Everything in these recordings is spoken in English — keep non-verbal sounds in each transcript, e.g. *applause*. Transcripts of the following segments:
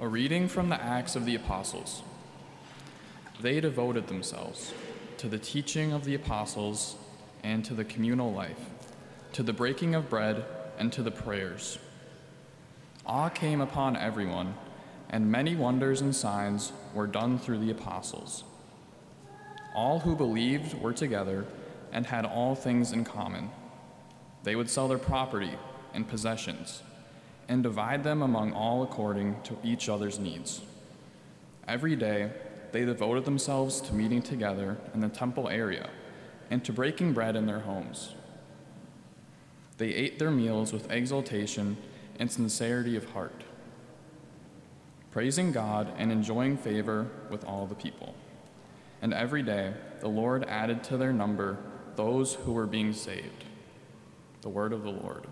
A reading from the Acts of the Apostles. They devoted themselves to the teaching of the apostles and to the communal life, to the breaking of bread and to the prayers. Awe came upon everyone, and many wonders and signs were done through the apostles. All who believed were together and had all things in common. They would sell their property and possessions and divide them among all according to each other's needs. Every day, they devoted themselves to meeting together in the temple area and to breaking bread in their homes. They ate their meals with exultation and sincerity of heart, praising God and enjoying favor with all the people. And every day, the Lord added to their number those who were being saved. The word of the Lord.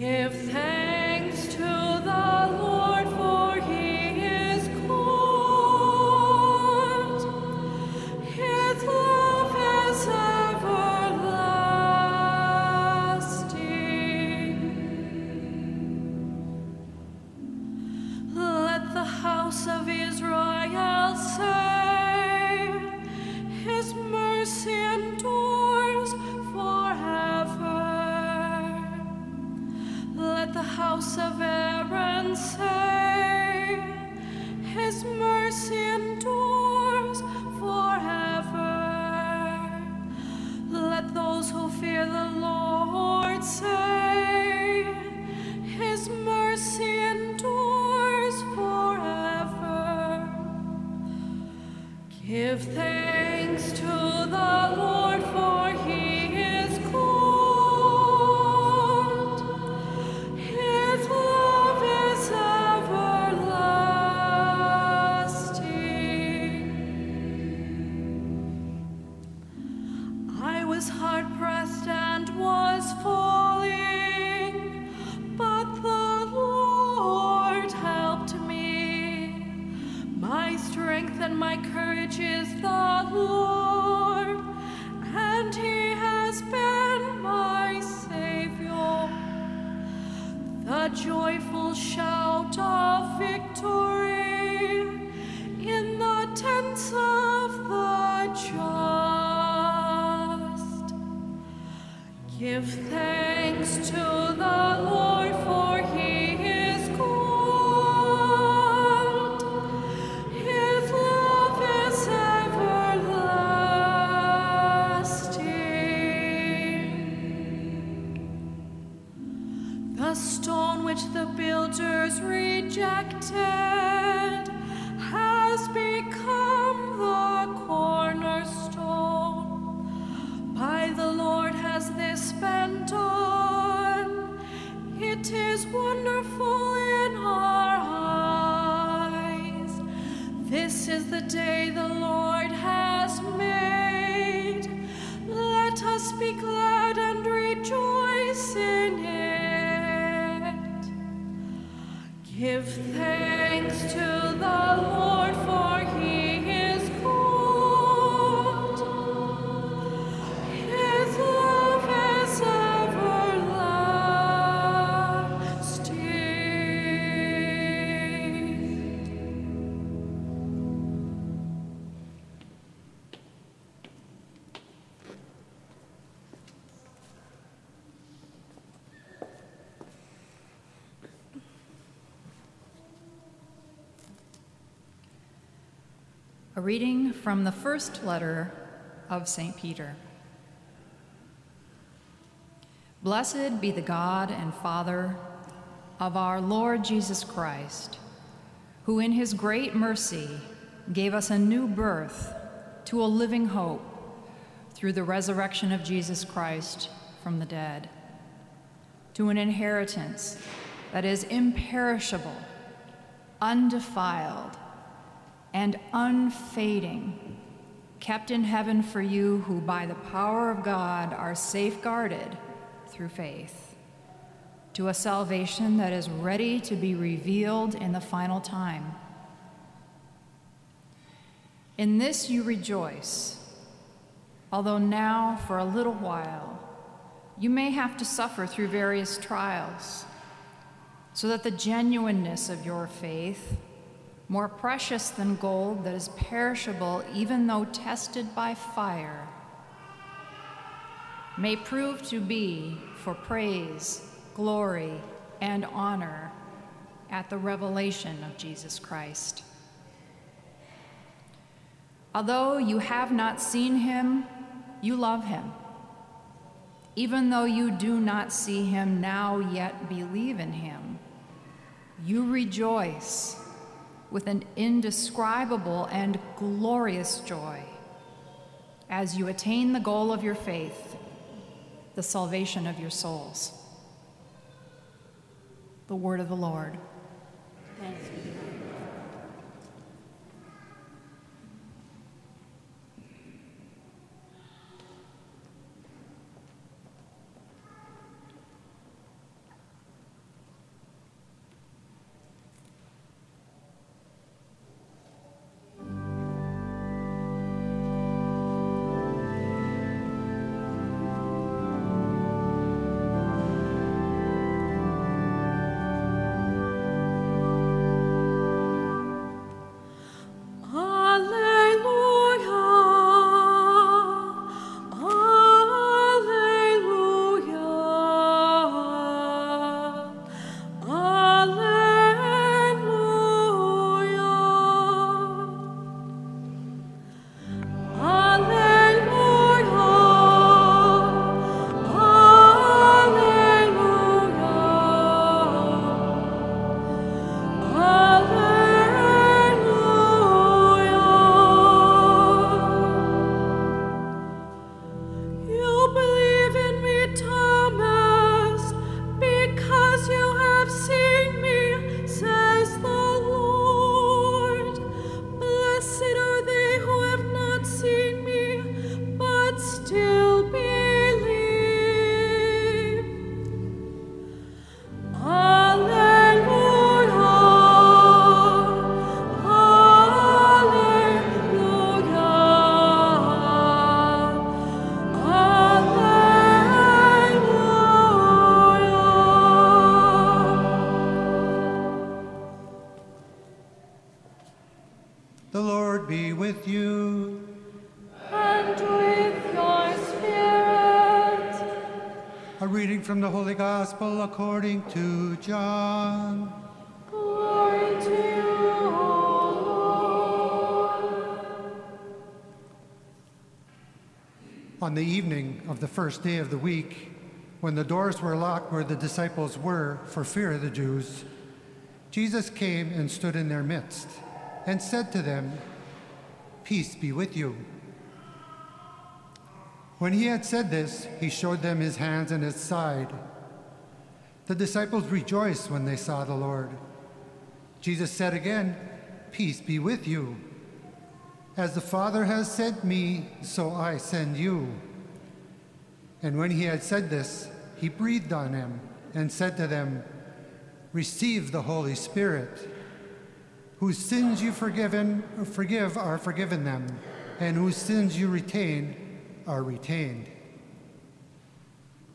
Thanks Give thanks Give thanks to the Lord, for Give thanks to the Lord, for he reading from the first letter of St. Peter. Blessed be the God and Father of our Lord Jesus Christ, who in his great mercy gave us a new birth to a living hope through the resurrection of Jesus Christ from the dead, to an inheritance that is imperishable, undefiled, and unfading, kept in heaven for you who by the power of God are safeguarded through faith, to a salvation that is ready to be revealed in the final time. In this you rejoice, although now for a little while you may have to suffer through various trials, so that the genuineness of your faith, more precious than gold that is perishable even though tested by fire, may prove to be for praise, glory, and honor at the revelation of Jesus Christ. Although you have not seen him, you love him. Even though you do not see him now, yet believe in him, you rejoice with an indescribable and glorious joy as you attain the goal of your faith, the salvation of your souls. The word of the Lord. Thanks be with you. And with your spirit. A reading from the Holy Gospel according to John. Glory to you, O Lord. On the evening of the first day of the week, when the doors were locked where the disciples were for fear of the Jews, Jesus came and stood in their midst and said to them, Peace be with you. When he had said this, he showed them his hands and his side. The disciples rejoiced when they saw the Lord. Jesus said again, Peace be with you. As the Father has sent me, so I send you. And when he had said this, he breathed on them and said to them, Receive the Holy Spirit. Whose sins you forgiven, forgive are forgiven them, and whose sins you retain are retained.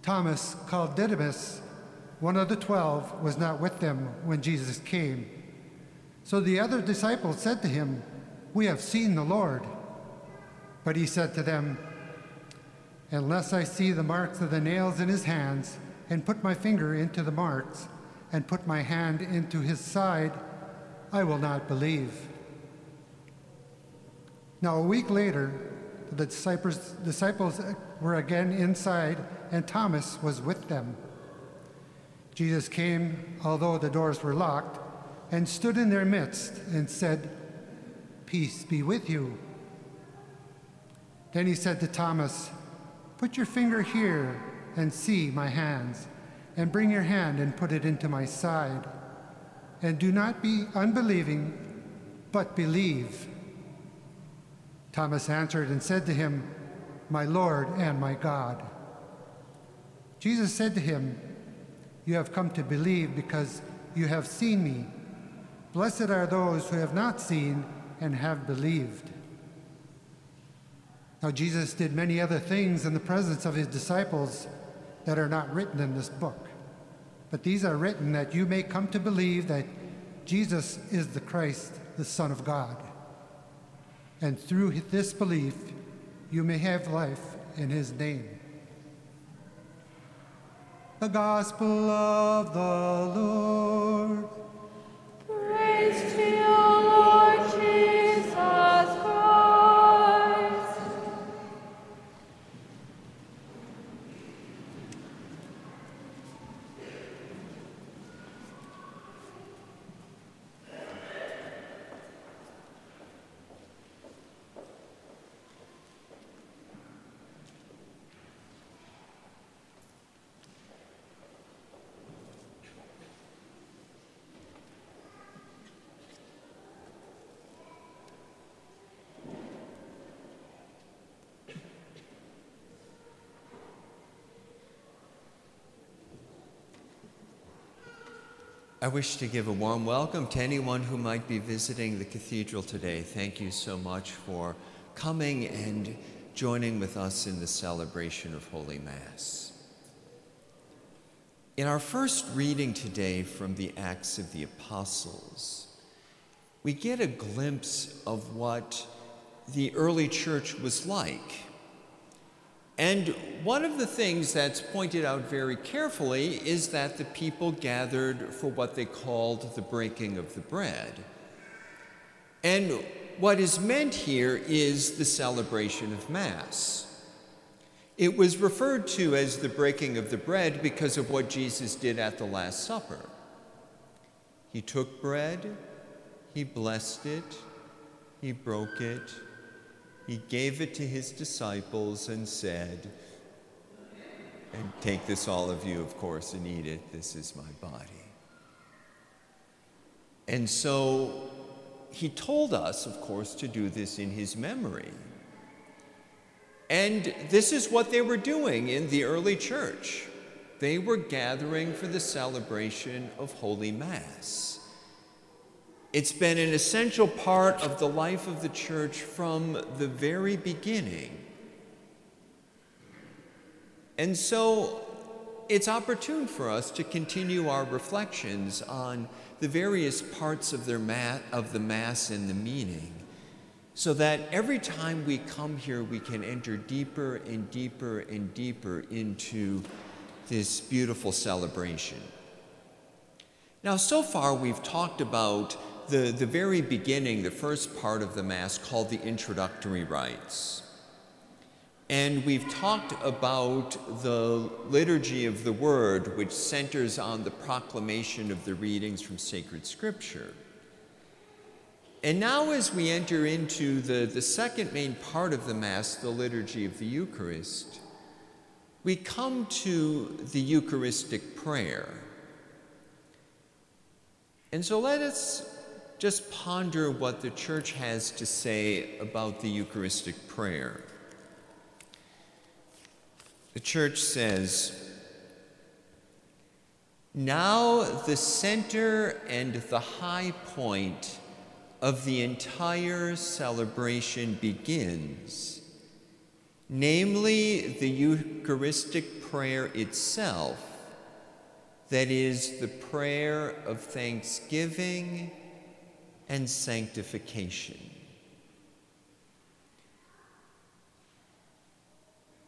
Thomas, called Didymus, one of the twelve, was not with them when Jesus came. So the other disciples said to him, We have seen the Lord. But he said to them, Unless I see the marks of the nails in his hands, and put my finger into the marks, and put my hand into his side, I will not believe. Now, a week later, the disciples, were again inside, and Thomas was with them. Jesus came, although the doors were locked, and stood in their midst and said, Peace be with you. Then he said to Thomas, Put your finger here and see my hands, and bring your hand and put it into my side. And do not be unbelieving, but believe. Thomas answered and said to him, My Lord and my God. Jesus said to him, You have come to believe because you have seen me. Blessed are those who have not seen and have believed. Now, Jesus did many other things in the presence of his disciples that are not written in this book. But these are written that you may come to believe that Jesus is the Christ, the Son of God. And through this belief, you may have life in his name. The Gospel of the Lord. I wish to give a warm welcome to anyone who might be visiting the cathedral today. Thank you so much for coming and joining with us in the celebration of Holy Mass. In our first reading today from the Acts of the Apostles, we get a glimpse of what the early church was like. And one of the things that's pointed out very carefully is that the people gathered for what they called the breaking of the bread. And what is meant here is the celebration of Mass. It was referred to as the breaking of the bread because of what Jesus did at the Last Supper. He took bread, he blessed it, he broke it, he gave it to his disciples and said, and take this, all of you, of course, and eat it. This is my body. And so he told us, of course, to do this in his memory. And this is what they were doing in the early church. They were gathering for the celebration of Holy Mass. It's been an essential part of the life of the church from the very beginning. And so it's opportune for us to continue our reflections on the various parts of, of the Mass and the meaning, so that every time we come here, we can enter deeper and deeper and deeper into this beautiful celebration. Now, so far, we've talked about the, the very beginning, the first part of the Mass called the introductory rites. And we've talked about the liturgy of the Word, which centers on the proclamation of the readings from sacred Scripture. And now, as we enter into the, the second main part of the Mass, the liturgy of the Eucharist, we come to the Eucharistic prayer. And so let us just ponder what the church has to say about the Eucharistic prayer. The church says, Now the center and the high point of the entire celebration begins, namely the Eucharistic prayer itself, that is, the prayer of thanksgiving and sanctification.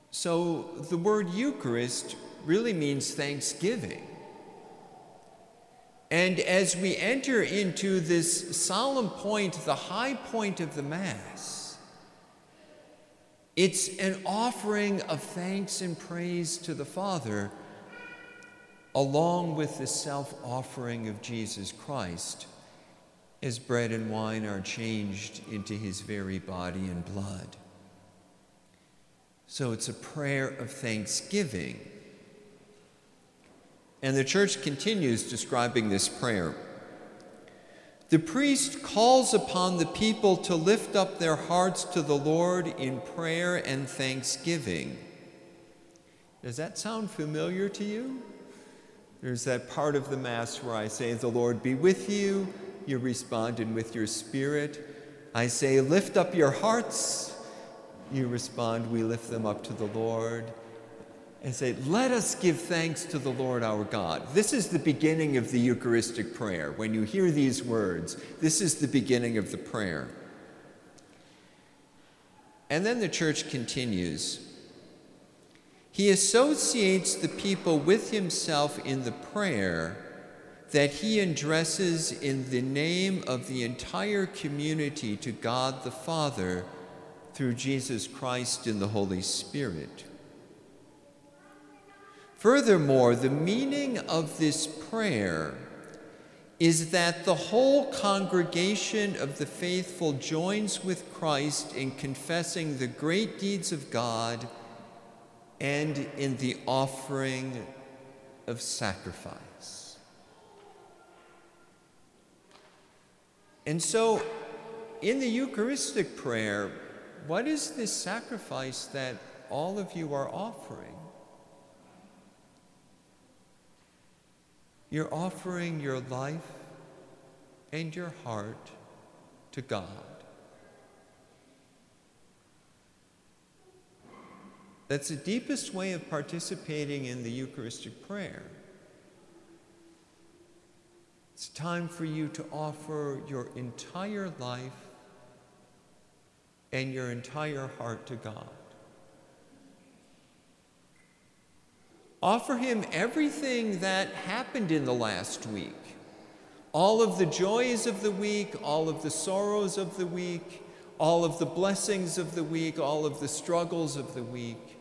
So the word Eucharist really means thanksgiving. And as we enter into this solemn point, the high point of the Mass, it's an offering of thanks and praise to the Father, along with the self offering of Jesus Christ as bread and wine are changed into his very body and blood. So it's a prayer of thanksgiving. And the church continues describing this prayer. The priest calls upon the people to lift up their hearts to the Lord in prayer and thanksgiving. Does that sound familiar to you? There's that part of the Mass where I say, The Lord be with you. You respond, and with your spirit. I say, Lift up your hearts. You respond, We lift them up to the Lord. And say, Let us give thanks to the Lord our God. This is the beginning of the Eucharistic prayer. When you hear these words, this is the beginning of the prayer. And then the church continues. He associates the people with himself in the prayer that he addresses in the name of the entire community to God the Father through Jesus Christ in the Holy Spirit. Furthermore, the meaning of this prayer is that the whole congregation of the faithful joins with Christ in confessing the great deeds of God and in the offering of sacrifice. And so, in the Eucharistic prayer, what is this sacrifice that all of you are offering? You're offering your life and your heart to God. That's the deepest way of participating in the Eucharistic prayer. It's time for you to offer your entire life and your entire heart to God. Offer Him everything that happened in the last week all of the joys of the week, all of the sorrows of the week, all of the blessings of the week, all of the struggles of the week.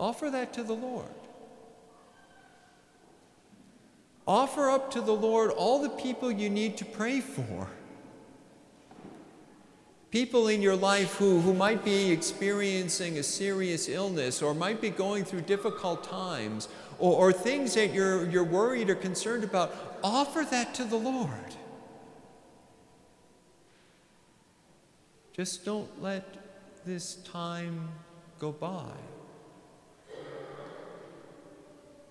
Offer that to the Lord. Offer up to the Lord all the people you need to pray for. People in your life who, who might be experiencing a serious illness or might be going through difficult times or, or things that you're, you're worried or concerned about, offer that to the Lord. Just don't let this time go by.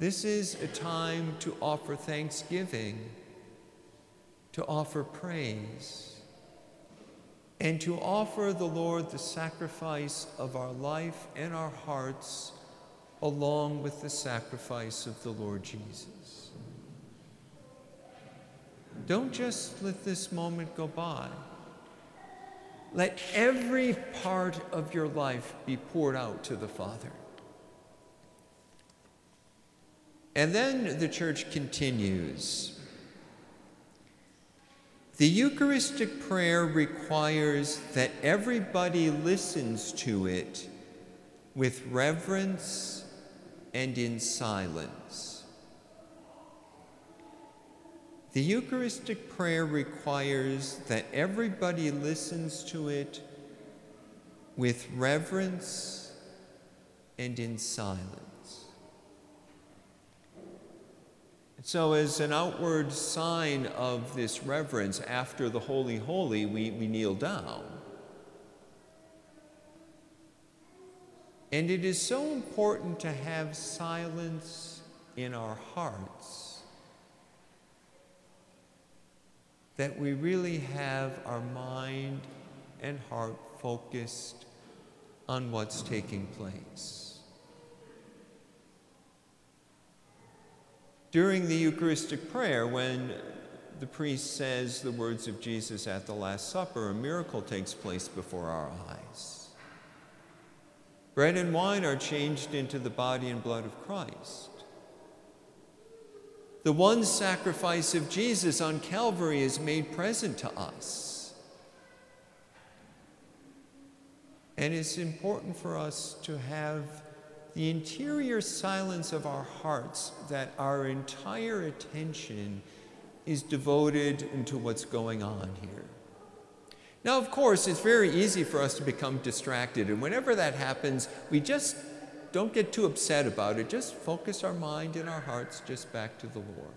This is a time to offer thanksgiving, to offer praise, and to offer the Lord the sacrifice of our life and our hearts along with the sacrifice of the Lord Jesus. Don't just let this moment go by. Let every part of your life be poured out to the Father. And then the church continues. The Eucharistic prayer requires that everybody listens to it with reverence and in silence. The Eucharistic prayer requires that everybody listens to it with reverence and in silence. So, as an outward sign of this reverence after the Holy Holy, we, we kneel down. And it is so important to have silence in our hearts that we really have our mind and heart focused on what's taking place. During the Eucharistic prayer, when the priest says the words of Jesus at the Last Supper, a miracle takes place before our eyes. Bread and wine are changed into the body and blood of Christ. The one sacrifice of Jesus on Calvary is made present to us. And it's important for us to have the interior silence of our hearts that our entire attention is devoted into what's going on here. Now, of course, it's very easy for us to become distracted, and whenever that happens, we just don't get too upset about it. Just focus our mind and our hearts just back to the Lord.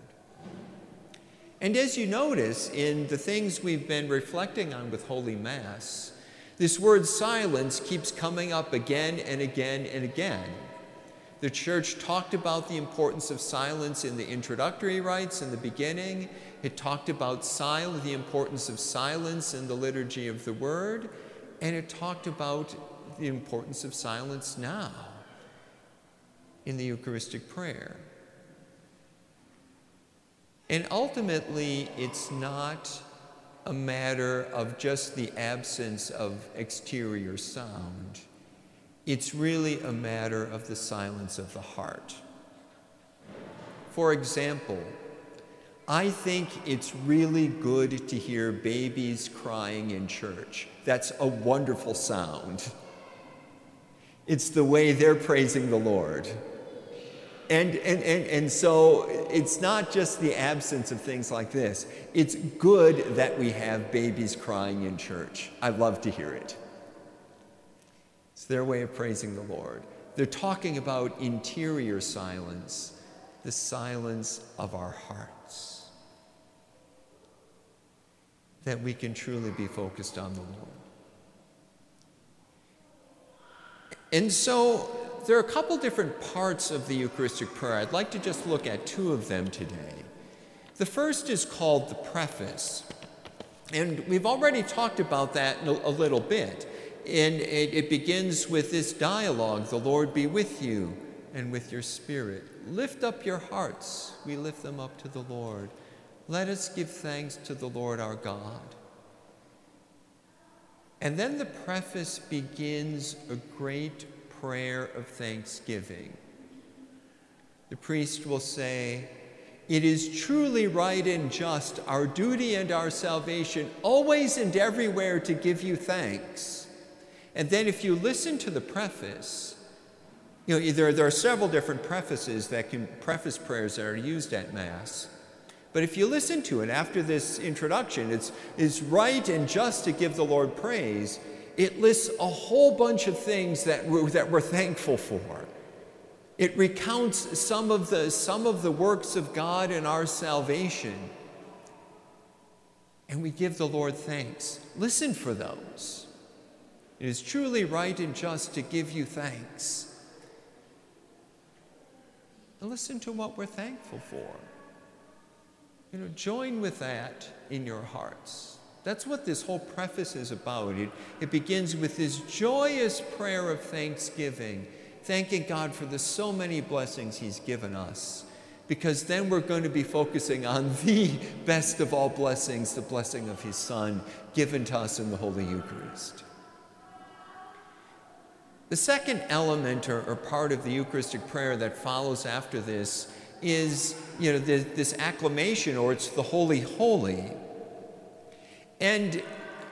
And as you notice in the things we've been reflecting on with Holy Mass, this word silence keeps coming up again and again and again. The church talked about the importance of silence in the introductory rites in the beginning. It talked about silence, the importance of silence in the liturgy of the word, and it talked about the importance of silence now in the Eucharistic prayer. And ultimately, it's not a matter of just the absence of exterior sound. It's really a matter of the silence of the heart. For example, I think it's really good to hear babies crying in church. That's a wonderful sound. It's the way they're praising the Lord. And, and, and, and so it's not just the absence of things like this. It's good that we have babies crying in church. I love to hear it. It's their way of praising the Lord. They're talking about interior silence, the silence of our hearts, that we can truly be focused on the Lord. And so there are a couple different parts of the Eucharistic prayer. I'd like to just look at two of them today. The first is called the preface. And we've already talked about that a little bit. And it, begins with this dialogue The Lord be with you and with your spirit. Lift up your hearts. We lift them up to the Lord. Let us give thanks to the Lord our God. And then the preface begins a great prayer of thanksgiving. The priest will say, It is truly right and just, our duty and our salvation, always and everywhere to give you thanks. And then, if you listen to the preface, you know, there, there are several different prefaces that can preface prayers that are used at Mass. But if you listen to it after this introduction, it's, it's right and just to give the Lord praise it lists a whole bunch of things that we're, that we're thankful for. It recounts some of, the, some of the works of God in our salvation. And we give the Lord thanks. Listen for those. It is truly right and just to give you thanks. And listen to what we're thankful for. You know, join with that in your hearts. That's what this whole preface is about. It, it begins with this joyous prayer of thanksgiving, thanking God for the so many blessings He's given us. Because then we're going to be focusing on *laughs* the best of all blessings, the blessing of His Son given to us in the Holy Eucharist. The second element or, or part of the Eucharistic prayer that follows after this is, you know, this, this acclamation, or it's the Holy Holy. And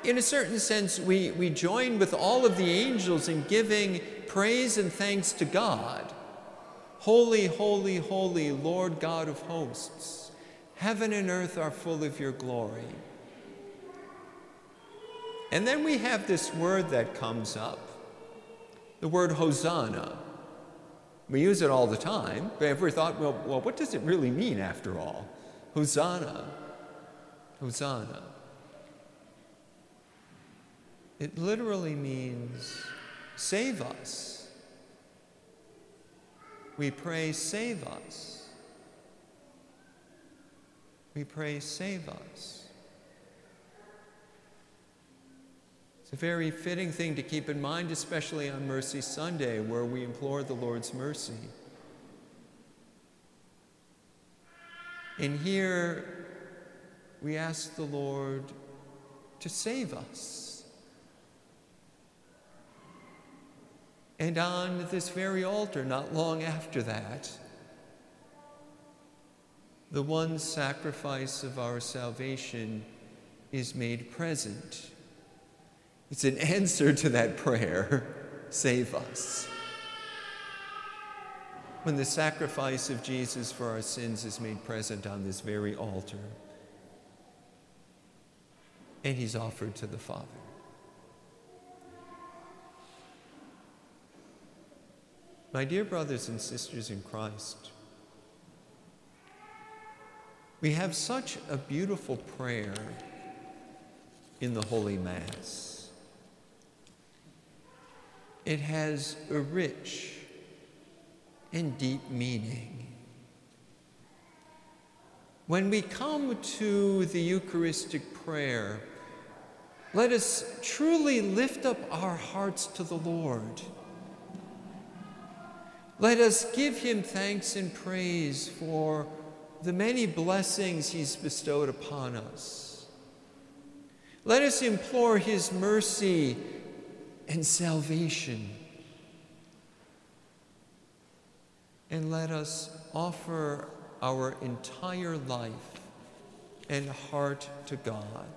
in a certain sense, we, we join with all of the angels in giving praise and thanks to God. Holy, holy, holy, Lord God of hosts, heaven and earth are full of your glory. And then we have this word that comes up the word Hosanna. We use it all the time, but ever thought, well, well, what does it really mean after all? Hosanna. Hosanna. It literally means save us. We pray, save us. We pray, save us. A very fitting thing to keep in mind, especially on Mercy Sunday, where we implore the Lord's mercy. And here we ask the Lord to save us. And on this very altar, not long after that, the one sacrifice of our salvation is made present. It's an answer to that prayer save us. When the sacrifice of Jesus for our sins is made present on this very altar, and he's offered to the Father. My dear brothers and sisters in Christ, we have such a beautiful prayer in the Holy Mass. It has a rich and deep meaning. When we come to the Eucharistic prayer, let us truly lift up our hearts to the Lord. Let us give him thanks and praise for the many blessings he's bestowed upon us. Let us implore his mercy and salvation. And let us offer our entire life and heart to God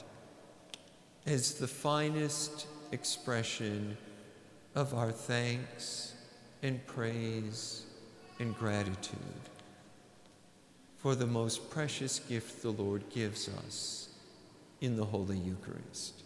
as the finest expression of our thanks and praise and gratitude for the most precious gift the Lord gives us in the Holy Eucharist.